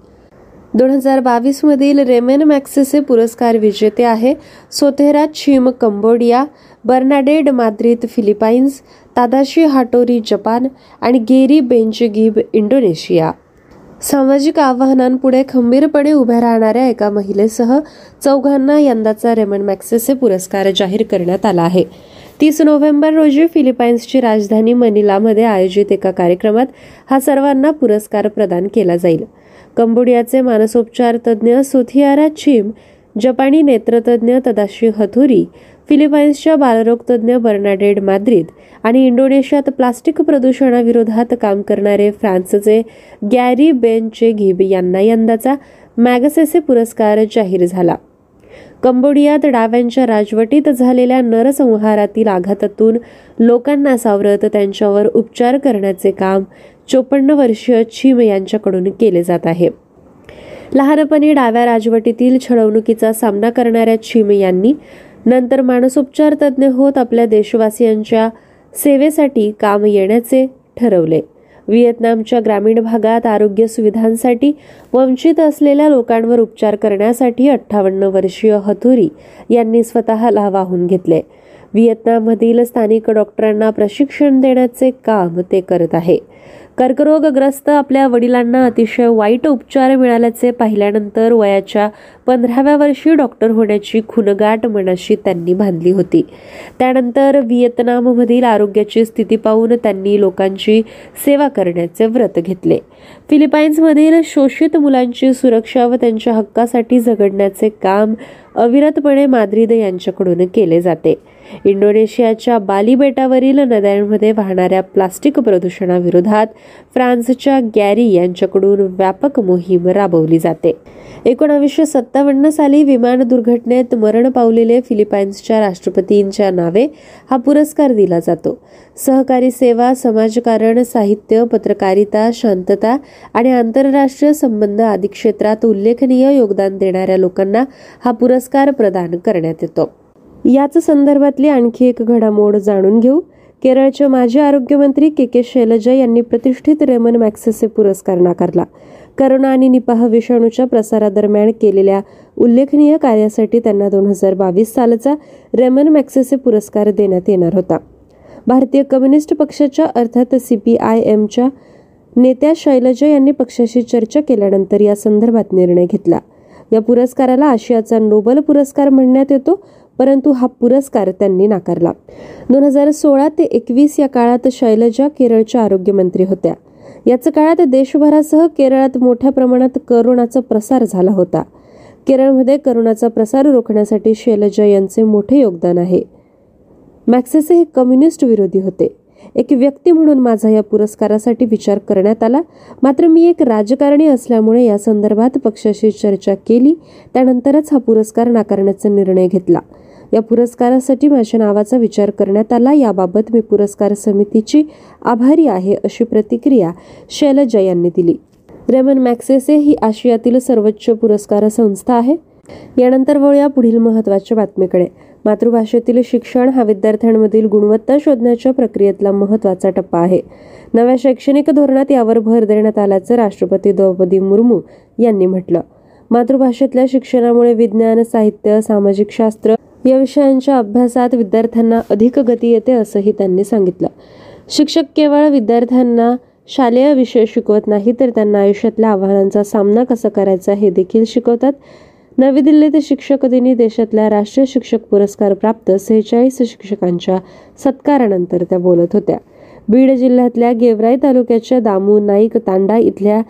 दोन हजार बावीसमधील रेमेन मॅक्सेसे पुरस्कार विजेते आहे. Sotheara Chhim Cambodia Bernadette Madrid Philippines Tadashi Hattori Japan आणि गेरी बेंचगिब इंडोनेशिया. सामाजिक आव्हानांपुढे खंबीरपणे उभ्या राहणाऱ्या एका महिलेसह चौघांना यंदाचा रेमन मॅक्सेसे पुरस्कार जाहीर करण्यात आला आहे. तीस नोव्हेंबर रोजी फिलिपाईन्सची राजधानी मनिलामध्ये आयोजित एका कार्यक्रमात हा सर्वांना पुरस्कार प्रदान केला जाईल. कंबोडियाचे मानसोपचार तज्ज्ञ सुथियारा चिम जपानी नेत्रतज्ञ तदाशी हथुरी फिलिपाईन्सच्या बालरोगतज्ज्ञ बर्नाडेड माद्रिद आणि इंडोनेशियात प्लास्टिक प्रदूषणाविरोधात काम करणारे फ्रान्सचे गॅरी बेन घिब यांना यंदाचा मॅगसेसे पुरस्कार जाहीर झाला. कंबोडियात डाव्यांच्या राजवटीत झालेल्या नरसंहारातील आघातातून लोकांना सावरत त्यांच्यावर उपचार करण्याचे काम चोपन्न वर्षीय छिम यांच्याकडून केले जात आहे. लहानपणी डाव्या राजवटीतील छळवणुकीचा सामना करणाऱ्या छिम यांनी नंतर मानसोपचार तज्ज्ञ होत आपल्या देशवासियांच्या सेवेसाठी काम येण्याचे ठरवले. व्हिएतनामच्या ग्रामीण भागात आरोग्य सुविधांसाठी वंचित असलेल्या लोकांवर उपचार करण्यासाठी अठ्ठावन्न वर्षीय हथुरी यांनी स्वतःला वाहून घेतले. व्हिएतनाममधील स्थानिक डॉक्टरांना प्रशिक्षण देण्याचे काम ते करत आहे. कर्करोगग्रस्त आपल्या वडिलांना अतिशय वाईट उपचार मिळाल्याचे पाहिल्यानंतर वयाच्या पंधराव्या वर्षी डॉक्टर होण्याची खुनगाट मनाशी त्यांनी बांधली होती. त्यानंतर व्हिएतनाममधील आरोग्याची स्थिती पाहून त्यांनी लोकांची सेवा करण्याचे व्रत घेतले. फिलिपाईन्समधील शोषित मुलांची सुरक्षा व त्यांच्या हक्कासाठी झगडण्याचे काम अविरतपणे माद्रिद यांच्याकडून केले जाते. इंडोनेशियाच्या बाली बेटावरील नद्यांमध्ये वाहणाऱ्या प्लास्टिक प्रदूषणाविरोधात फ्रान्सच्या गॅरी यांच्याकडून व्यापक मोहीम राबवली जाते. एकोणावीसशे सत्तावन्न साली विमान दुर्घटनेत मरण पावलेले फिलिपाईन्सच्या राष्ट्रपतींच्या नावे हा पुरस्कार दिला जातो. सहकारी सेवा समाजकारण साहित्य पत्रकारिता शांतता आणि आंतरराष्ट्रीय संबंध आदी क्षेत्रात उल्लेखनीय योगदान देणाऱ्या लोकांना हा पुरस्कार प्रदान करण्यात येतो. याच संदर्भातली आणखी एक घडामोड जाणून घेऊ. केरळचे माजी आरोग्यमंत्री के के शैलजा यांनी प्रतिष्ठित रेमन मॅक्सेसे पुरस्कार नाकारला. करोना आणि निपाह विषाणूच्या प्रसारादरम्यान केलेल्या उल्लेखनीय कार्यासाठी त्यांना दोन हजार बावीस सालचा रेमन मॅक्सेसे पुरस्कार देण्यात येणार होता. भारतीय कम्युनिस्ट पक्षाच्या अर्थात सी पी आय एमच्या नेत्या शैलजा यांनी पक्षाशी चर्चा केल्यानंतर या संदर्भात निर्णय घेतला. या पुरस्काराला आशियाचा नोबल पुरस्कार म्हणण्यात येतो. परंतु हा पुरस्कार त्यांनी नाकारला. दोन हजार सोळा ते एकवीस या काळात शैलजा केरळच्या आरोग्यमंत्री होत्या. याच काळात देशभरासह केरळात मोठ्या प्रमाणात करोनाचा प्रसार झाला होता. केरळमध्ये करोनाचा प्रसार रोखण्यासाठी शैलजा यांचे मोठे योगदान आहे. मॅक्सेसे हे कम्युनिस्ट विरोधी होते. एक व्यक्ती म्हणून माझा या पुरस्कारासाठी विचार करण्यात आला. मात्र मी एक राजकारणी असल्यामुळे या संदर्भात पक्षाशी चर्चा केली. त्यानंतरच हा पुरस्कार नाकारण्याचा निर्णय घेतला. या पुरस्कारासाठी माझ्या नावाचा विचार करण्यात आला. याबाबत मी पुरस्कार समितीची आभारी आहे अशी प्रतिक्रिया शैलजा यांनी दिली. रेमन मॅक्सेसे ही आशियातील सर्वोच्च पुरस्कार संस्था आहे. यानंतर वळूया पुढील महत्त्वाच्या बातमीकडे. मातृभाषेतील शिक्षण हा विद्यार्थ्यांमधील गुणवत्ता शोधण्याच्या प्रक्रियेतला महत्त्वाचा टप्पा आहे. नव्या शैक्षणिक धोरणात यावर भर देण्यात आल्याचं राष्ट्रपती द्रौपदी मुर्मू यांनी म्हटलं. मातृभाषेतल्या शिक्षणामुळे विज्ञान साहित्य सामाजिक शास्त्र या विषयांच्या अभ्यासात विद्यार्थ्यांना अधिक गती येते असंही त्यांनी सांगितलं. शिक्षक केवळ विद्यार्थ्यांना शालेय विषय शिकवत नाही तर त्यांना आयुष्यातल्या आव्हानांचा सामना कसा करायचा हे देखील शिकवतात. नवी दिल्लीत शिक्षक दिनी देशातल्या राष्ट्रीय शिक्षक पुरस्कार प्राप्त सेहेचाळीस शिक्षकांच्या सत्कारानंतर त्या बोलत होत्या. बीड जिल्ह्यातल्या गेवराई तालुक्याच्या दामू नाईक तांडा इथल्या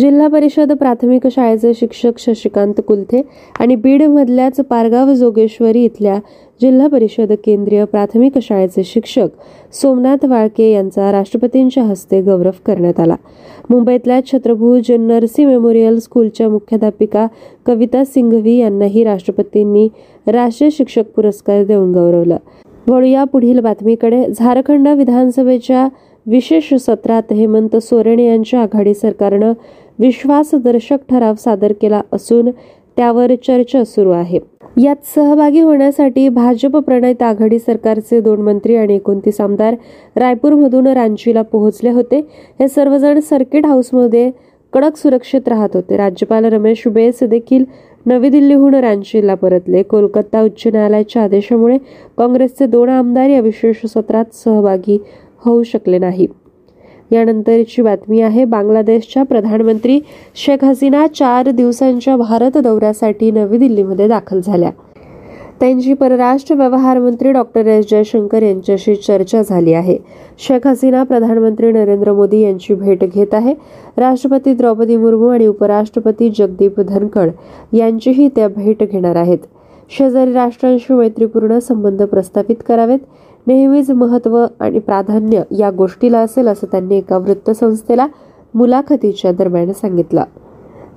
जिल्हा परिषद प्राथमिक शाळेचे शिक्षक शशिकांत कुलथे आणि बीडमधल्याच पारगाव जोगेश्वरी इथल्या जिल्हा परिषद केंद्रीय प्राथमिक शाळेचे शिक्षक सोमनाथ वाळके यांचा राष्ट्रपतींच्या हस्ते गौरव करण्यात आला. मुंबईतल्या छत्रभुज नरसी मेमोरियल स्कूलच्या मुख्याध्यापिका कविता सिंघवी यांनाही राष्ट्रपतींनी राष्ट्रीय शिक्षक पुरस्कार देऊन गौरवलं. वळूया पुढील बातमीकडे. झारखंड विधानसभेच्या विशेष सत्रात हेमंत सोरेन यांच्या आघाडी सरकारनं विश्वासदर्शक ठराव सादर केला असून त्यावर चर्चा सुरू आहे. यात सहभागी होण्यासाठी भाजप प्रणित आघाडी सरकारचे दोन मंत्री आणि एकोणतीस आमदार रायपूरमधून रांचीला पोहोचले होते. हे सर्वजण सर्किट हाऊसमध्ये कडक सुरक्षित राहत होते. राज्यपाल रमेश बेस देखील नवी दिल्लीहून रांचीला परतले. कोलकाता उच्च न्यायालयाच्या आदेशामुळे काँग्रेसचे दोन आमदार या विशेष सत्रात सहभागी होऊ शकले नाही. यानंतरची बातमी आहे बांगलादेशच्या प्रधानमंत्री शेख हसीना चार दिवसांच्या भारत दौऱ्यासाठी नवी दिल्लीमध्ये दाखल झाल्या. त्यांची परराष्ट्र व्यवहार मंत्री डॉक्टर एस. जयशंकर यांच्याशी चर्चा झाली आहे. शेख हसीना प्रधानमंत्री नरेंद्र मोदी यांची भेट घेत आहे. राष्ट्रपती द्रौपदी मुर्मू आणि उपराष्ट्रपती जगदीप धनखड यांचीही त्या भेट घेणार आहेत. शेजारी राष्ट्रांशी मैत्रीपूर्ण संबंध प्रस्थापित करावेत. नेहमीच महत्त्व आणि प्राधान्य या गोष्टीला असेल असं त्यांनी एका वृत्तसंस्थेला मुलाखतीच्या दरम्यान सांगितलं.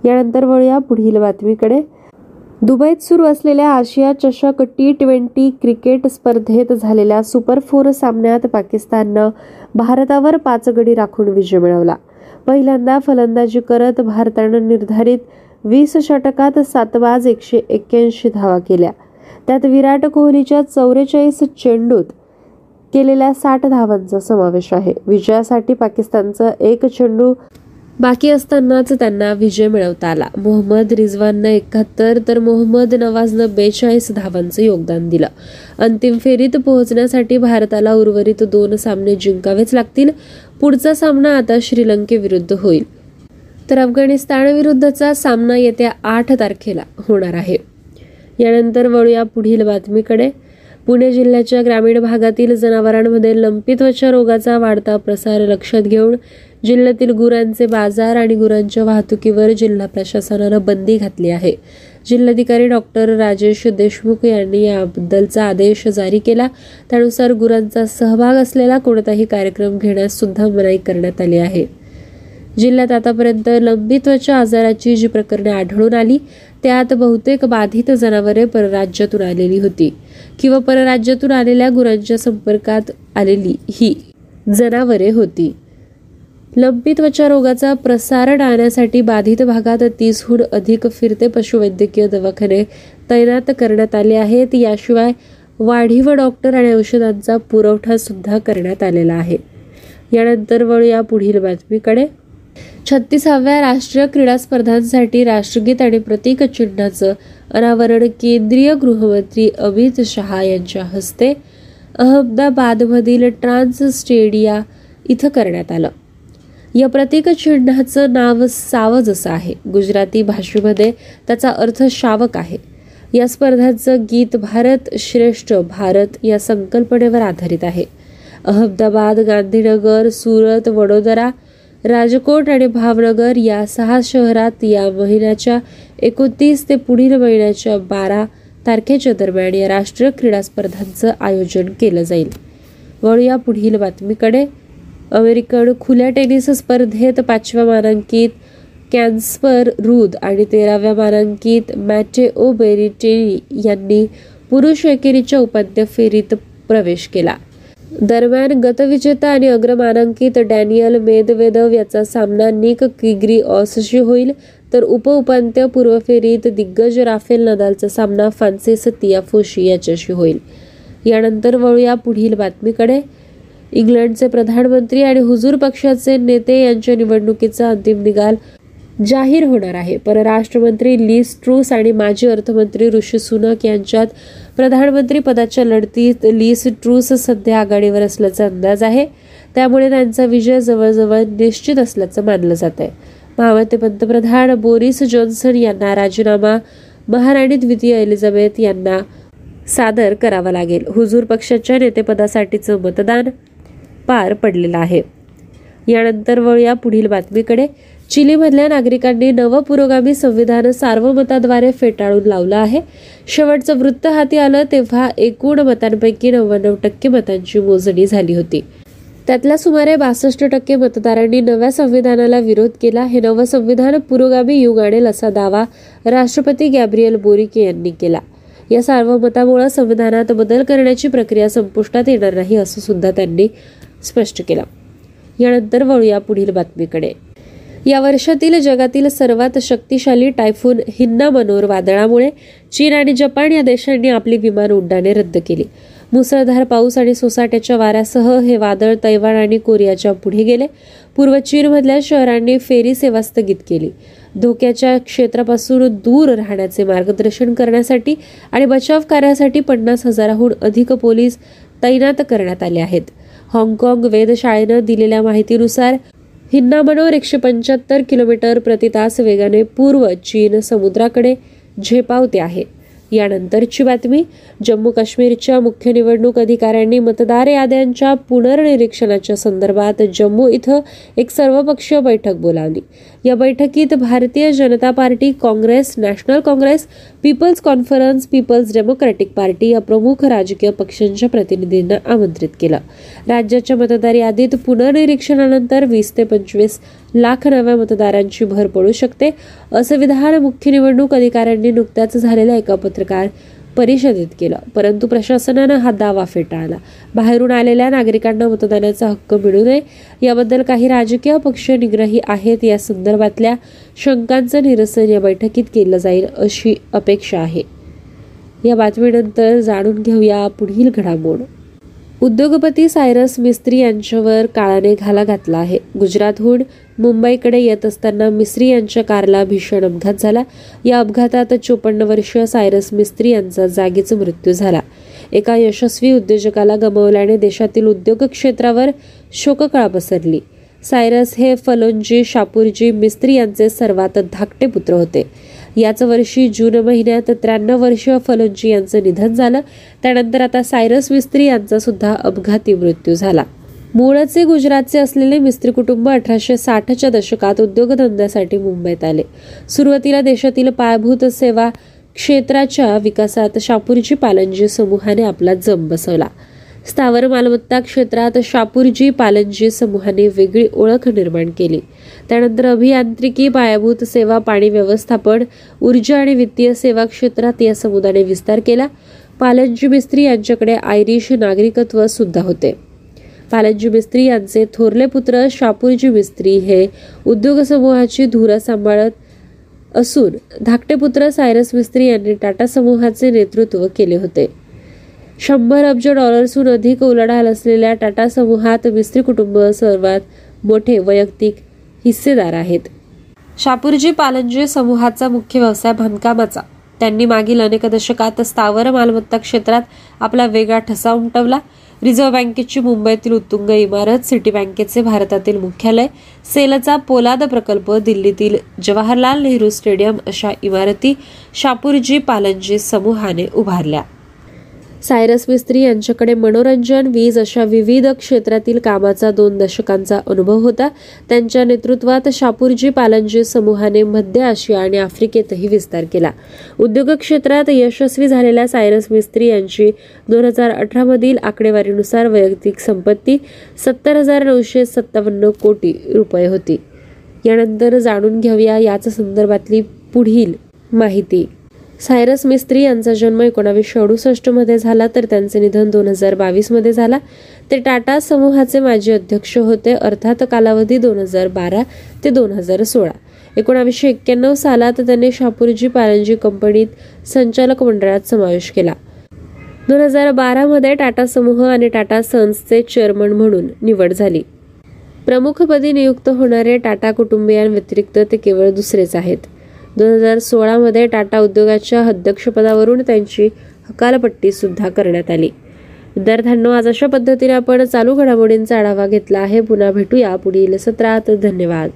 यानंतर वळूया पुढील बातमीकडे. दुबईत सुरू असलेल्या आशिया चषक टी ट्वेंटी क्रिकेट स्पर्धेत झालेल्या सुपर फोर सामन्यात पाकिस्ताननं भारतावर पाच गडी राखून विजय मिळवला. पहिल्यांदा फलंदाजी करत भारतानं निर्धारित वीस षटकात सातवाज एकशे एक्क्याऐंशी धावा केल्या. त्यात विराट कोहलीच्या चौवेचाळीस चेंडूत केलेल्या साठ धावांचा समावेश आहे. विजयासाठी पाकिस्तानचं एक चेंडू बाकी असतानाच त्यांना विजय मिळवता आला. मोहम्मद रिझवाननं एकाहत्तर तर मोहम्मद नवाजनं बेचाळीस धावांचं योगदान दिलं. अंतिम फेरीत पोहोचण्यासाठी भारताला उर्वरित दोन सामने जिंकावेच लागतील. पुढचा सामना आता श्रीलंकेविरुद्ध होईल. तर अफगाणिस्तान विरुद्धचा सामना येत्या आठ तारखेला होणार आहे. यानंतर वळूया पुढील बातमीकडे. पुणे जिल्ह्याच्या ग्रामीण भागातील जनावरांमध्ये लंपी त्वचा रोगाचा वाढता प्रसार लक्षात घेऊन जिल्ह्यातील गुरांचे बाजार आणि गुरांच्या वाहतुकीवर जिल्हा प्रशासनानं बंदी घातली आहे. जिल्हाधिकारी डॉक्टर राजेश देशमुख यांनी याबद्दलचा आदेश जारी केला. त्यानुसार गुरांचा सहभाग असलेला कोणताही कार्यक्रम घेण्यास सुद्धा मनाई करण्यात आली आहे. जिल्ह्यात आतापर्यंत लंबी त्वचा आजाराची जी प्रकरणे आढळून आली त्यात बहुतेक बाधित जनावरे परराज्यातून आलेली होती किंवा परराज्यातून आलेल्या गुरांच्या संपर्कात आलेली ही जनावरे होती. लंबी त्वचा रोगाचा प्रसार टाळण्यासाठी बाधित भागात तीसहून अधिक फिरते पशुवैद्यकीय दवाखाने तैनात करण्यात आले आहेत. याशिवाय वाढीव डॉक्टर आणि औषधांचा पुरवठा सुद्धा करण्यात आलेला आहे. यानंतर वळूया पुढील बातमीकडे. छत्तीसाव्या राष्ट्रीय क्रीडा स्पर्धांसाठी राष्ट्रगीत आणि प्रतीकचिन्हाचं अनावरण केंद्रीय गृहमंत्री अमित शहा यांच्या हस्ते अहमदाबादमधील ट्रान्स स्टेडिया इथं करण्यात आलं. या प्रतीकचिन्हाचं नाव सावज असं आहे गुजराती भाषेमध्ये त्याचा अर्थ शावक आहे. या स्पर्धांचं गीत भारत श्रेष्ठ भारत या संकल्पनेवर आधारित आहे. अहमदाबाद गांधीनगर सुरत वडोदरा राजकोट आणि भावनगर या सहा शहरात या महिन्याच्या एकोणतीस ते पुढील महिन्याच्या बारा तारखेच्या दरम्यान या राष्ट्रीय क्रीडा स्पर्धांचं आयोजन केलं जाईल. वळूया पुढील बातमीकडे. अमेरिकन खुल्या टेनिस स्पर्धेत पाचव्या मानांकित कॅन्सपर रुद आणि तेराव्या मानांकित मॅटेओ बेरिटेनी यांनी पुरुष एकेरीच्या उपांत्य फेरीत प्रवेश केला. दरम्यान गतविजेता आणि अग्रमानांकित डॅनियल मेदवेदव याचा सामना निक किग्री ऑसशी होईल तर उपउपांत्यपूर्व फेरीत दिग्गज राफेल नदालचा सामना फ्रान्सिस तियाफोशी याच्याशी होईल. यानंतर वळूया पुढील बातमीकडे. इंग्लंडचे प्रधानमंत्री आणि हुजूर पक्षाचे नेते यांच्या निवडणुकीचा अंतिम निकाल जाहीर होणार आहे. परराष्ट्रमंत्री लीस ट्रूस आणि माजी अर्थमंत्री ऋषी सुनक यांच्यात प्रधानमंत्री पदाच्या लढतीत लीस ट्रूस सध्या आघाडीवर असल्याचा अंदाज आहे. त्यामुळे त्यांचा विजय जवळजवळ निश्चित असल्याचं मानलं जात आहे. महामते पंतप्रधान बोरिस जॉन्सन यांना राजीनामा महाराणी द्वितीय एलिझाबेथ यांना सादर करावा लागेल. हुजूर पक्षाच्या नेतेपदासाठीचं मतदान पार पडलेलं आहे. यानंतर वळूया पुढील बातमीकडे. चिलीमधल्या नागरिकांनी नवं पुरोगामी संविधान सार्वमताद्वारे फेटाळून लावलं आहे. शेवटचं वृत्त हाती आलं तेव्हा एकूण मतांपैकी नव्याण्णव टक्के मतांची मोजणी झाली होती. त्यातल्या सुमारे बासष्ट टक्के मतदारांनी नव्या संविधानाला विरोध केला. हे नवं संविधान पुरोगामी युग आणेल असा दावा राष्ट्रपती गॅब्रियल बोरिके यांनी केला. या सार्वमतामुळे संविधानात बदल करण्याची प्रक्रिया संपुष्टात येणार नाही असं सुद्धा त्यांनी स्पष्ट केलं. यानंतर वळूया पुढील बातमीकडे. या वर्षातील जगातील सर्वात शक्तिशाली टायफून हिन्ना मनोर वादळामुळे चीन आणि जपान या देशांनी आपली विमान उड्डाणे रद्द केली. मुसळधार पाऊस आणि सोसाट्याच्या वाऱ्यासह हे वादळ तैवान आणि कोरियाच्या पुढे गेले. पूर्व चीनमधल्या शहरांनी फेरी सेवा स्थगित केली. धोक्याच्या क्षेत्रापासून दूर राहण्याचे मार्गदर्शन करण्यासाठी आणि बचाव कार्यासाठी पन्नास हजाराहून अधिक पोलीस तैनात करण्यात आले आहेत. हाँगकाँग वेधशाळेनं दिलेल्या माहितीनुसार हिन्नामनोर एकशे पंच्याहत्तर किलोमीटर प्रति तास वेगाने पूर्व चीन समुद्राकडे झेपावते आहे. यानंतरची बातमी जम्मू काश्मीरच्या मुख्य निवडणूक अधिकाऱ्यांनी मतदार याद्यांच्या पुनर्निरीक्षणाच्या संदर्भात जम्मू इथं एक सर्वपक्षीय बैठक बोलावली. या बैठकीत Bharatiya Janata party Congress national Congress people's conference people's democratic party या प्रमुख राजकीय पक्षांच्या प्रतिनिधींना आमंत्रित केलं. राज्याच्या मतदार यादीत पुनर्निरीक्षणानंतर वीस ते पंचवीस लाख नव्या मतदारांची भर पडू शकते असं विधान मुख्य निवडणूक अधिकाऱ्यांनी नुकत्याच झालेल्या एका पत्रकार परिषदेत केलं. परंतु प्रशासनानं हा दावा फेटाळला. बाहेरून आलेल्या नागरिकांना मतदानाचा हक्क मिळू नये याबद्दल काही राजकीय पक्ष निग्रही आहेत. या संदर्भातल्या शंकांचं निरसन या बैठकीत केलं जाईल अशी अपेक्षा आहे. या बातमीनंतर जाणून घेऊया पुढील घडामोड. उद्योगपती सायरस मिस्त्री यांच्यावर काळाने घाला घातला आहे. गुजरातहून मुंबईकडे येत असताना मिस्त्री यांच्या कारला भीषण अपघात झाला. या अपघातात चोपन्न वर्षीय सायरस मिस्त्री यांचा जागीच मृत्यू झाला. एका यशस्वी उद्योजकाला गमावल्याने देशातील उद्योग क्षेत्रावर शोककळा पसरली. सायरस हे फलोंजी शापूरजी मिस्त्री यांचे सर्वात धाकटे पुत्र होते. याच वर्षी जून महिन्यात त्र्याण्णव वर्षीय फलंजी यांचं निधन झालं. त्यानंतर आता सायरस मिस्त्री यांचा सुद्धा अपघाती मृत्यू झाला. मूळचे गुजरातचे असलेले मिस्त्री कुटुंब अठराशे साठच्या दशकात उद्योगधंद्यासाठी मुंबईत आले. सुरुवातीला देशातील पायाभूत सेवा क्षेत्राच्या विकासात शापूरजी पालनजी समूहाने आपला जम बसवला. स्थावर मालमत्ता क्षेत्रात शापूरजी पालनजी समूहाने वेगळी ओळख निर्माण केली. त्यानंतर अभियांत्रिकी पायाभूत सेवा पाणी व्यवस्थापन ऊर्जा आणि वित्तीय सेवा क्षेत्रात या समुदायाने विस्तार केला. पालनजी मिस्त्री यांच्याकडे आयरिश नागरिकत्व सुद्धा होते. पालनजी मिस्त्री यांचे थोरले पुत्र शापूरजी मिस्त्री हे उद्योग समूहाची धुरा सांभाळत असून धाकटे पुत्र सायरस मिस्त्री यांनी टाटा समूहाचे नेतृत्व केले होते. शंभर अब्ज डॉलर्सहून अधिक उलाढाल असलेल्या टाटा समूहात मिस्त्री कुटुंब सर्वात मोठे वैयक्तिक हिस्सेदार आहेत. शापूरजी पालनजी समूहाचा मुख्य व्यवसाय बांधकामाचा. त्यांनी मागील अनेक दशकात स्थावर मालमत्ता क्षेत्रात आपला वेगळा ठसा उमटवला. रिझर्व्ह बँकेची मुंबईतील उत्तुंग इमारत सिटी बँकेचे भारतातील मुख्यालय सेलचा पोलाद प्रकल्प दिल्लीतील जवाहरलाल नेहरू स्टेडियम अशा इमारती शापूरजी पालनजी समूहाने उभारल्या. सायरस मिस्त्री यांच्याकडे मनोरंजन वीज अशा विविध क्षेत्रातील कामाचा दोन दशकांचा अनुभव होता. त्यांच्या नेतृत्वात शापूरजी पालनजी समूहाने मध्य आशिया आणि आफ्रिकेतही विस्तार केला. उद्योग क्षेत्रात यशस्वी झालेल्या सायरस मिस्त्री यांची दोन हजार अठरामधील आकडेवारीनुसार वैयक्तिक संपत्ती सत्तर हजार नऊशे सत्तावन्न कोटी रुपये होती. यानंतर जाणून घेऊया याच संदर्भातली पुढील माहिती. सायरस मिस्त्री यांचा जन्म एकोणावीसशे अडुसष्टमध्ये झाला तर त्यांचे निधन दोन हजार बावीसमध्ये झाला. ते टाटा समूहाचे माजी अध्यक्ष होते अर्थात कालावधी दोन हजार बारा ते दोन हजार सोळा. एकोणावीसशे एक्क्याण्णव सालात त्यांनी शापूरजी पारंजी कंपनीत संचालक मंडळात समावेश केला. दोन हजार बारामध्ये टाटा समूह आणि टाटा सन्सचे चेअरमन म्हणून निवड झाली. प्रमुखपदी नियुक्त होणारे टाटा कुटुंबियांव्यतिरिक्त ते केवळ दुसरेच आहेत. दोन हजार सोळामध्ये टाटा उद्योगाच्या अध्यक्षपदावरून त्यांची हकालपट्टीसुद्धा करण्यात आली. विद्यार्थ्यांनो आज अशा पद्धतीने आपण चालू घडामोडींचा आढावा घेतला आहे. पुन्हा भेटूया पुढील सत्रात. धन्यवाद.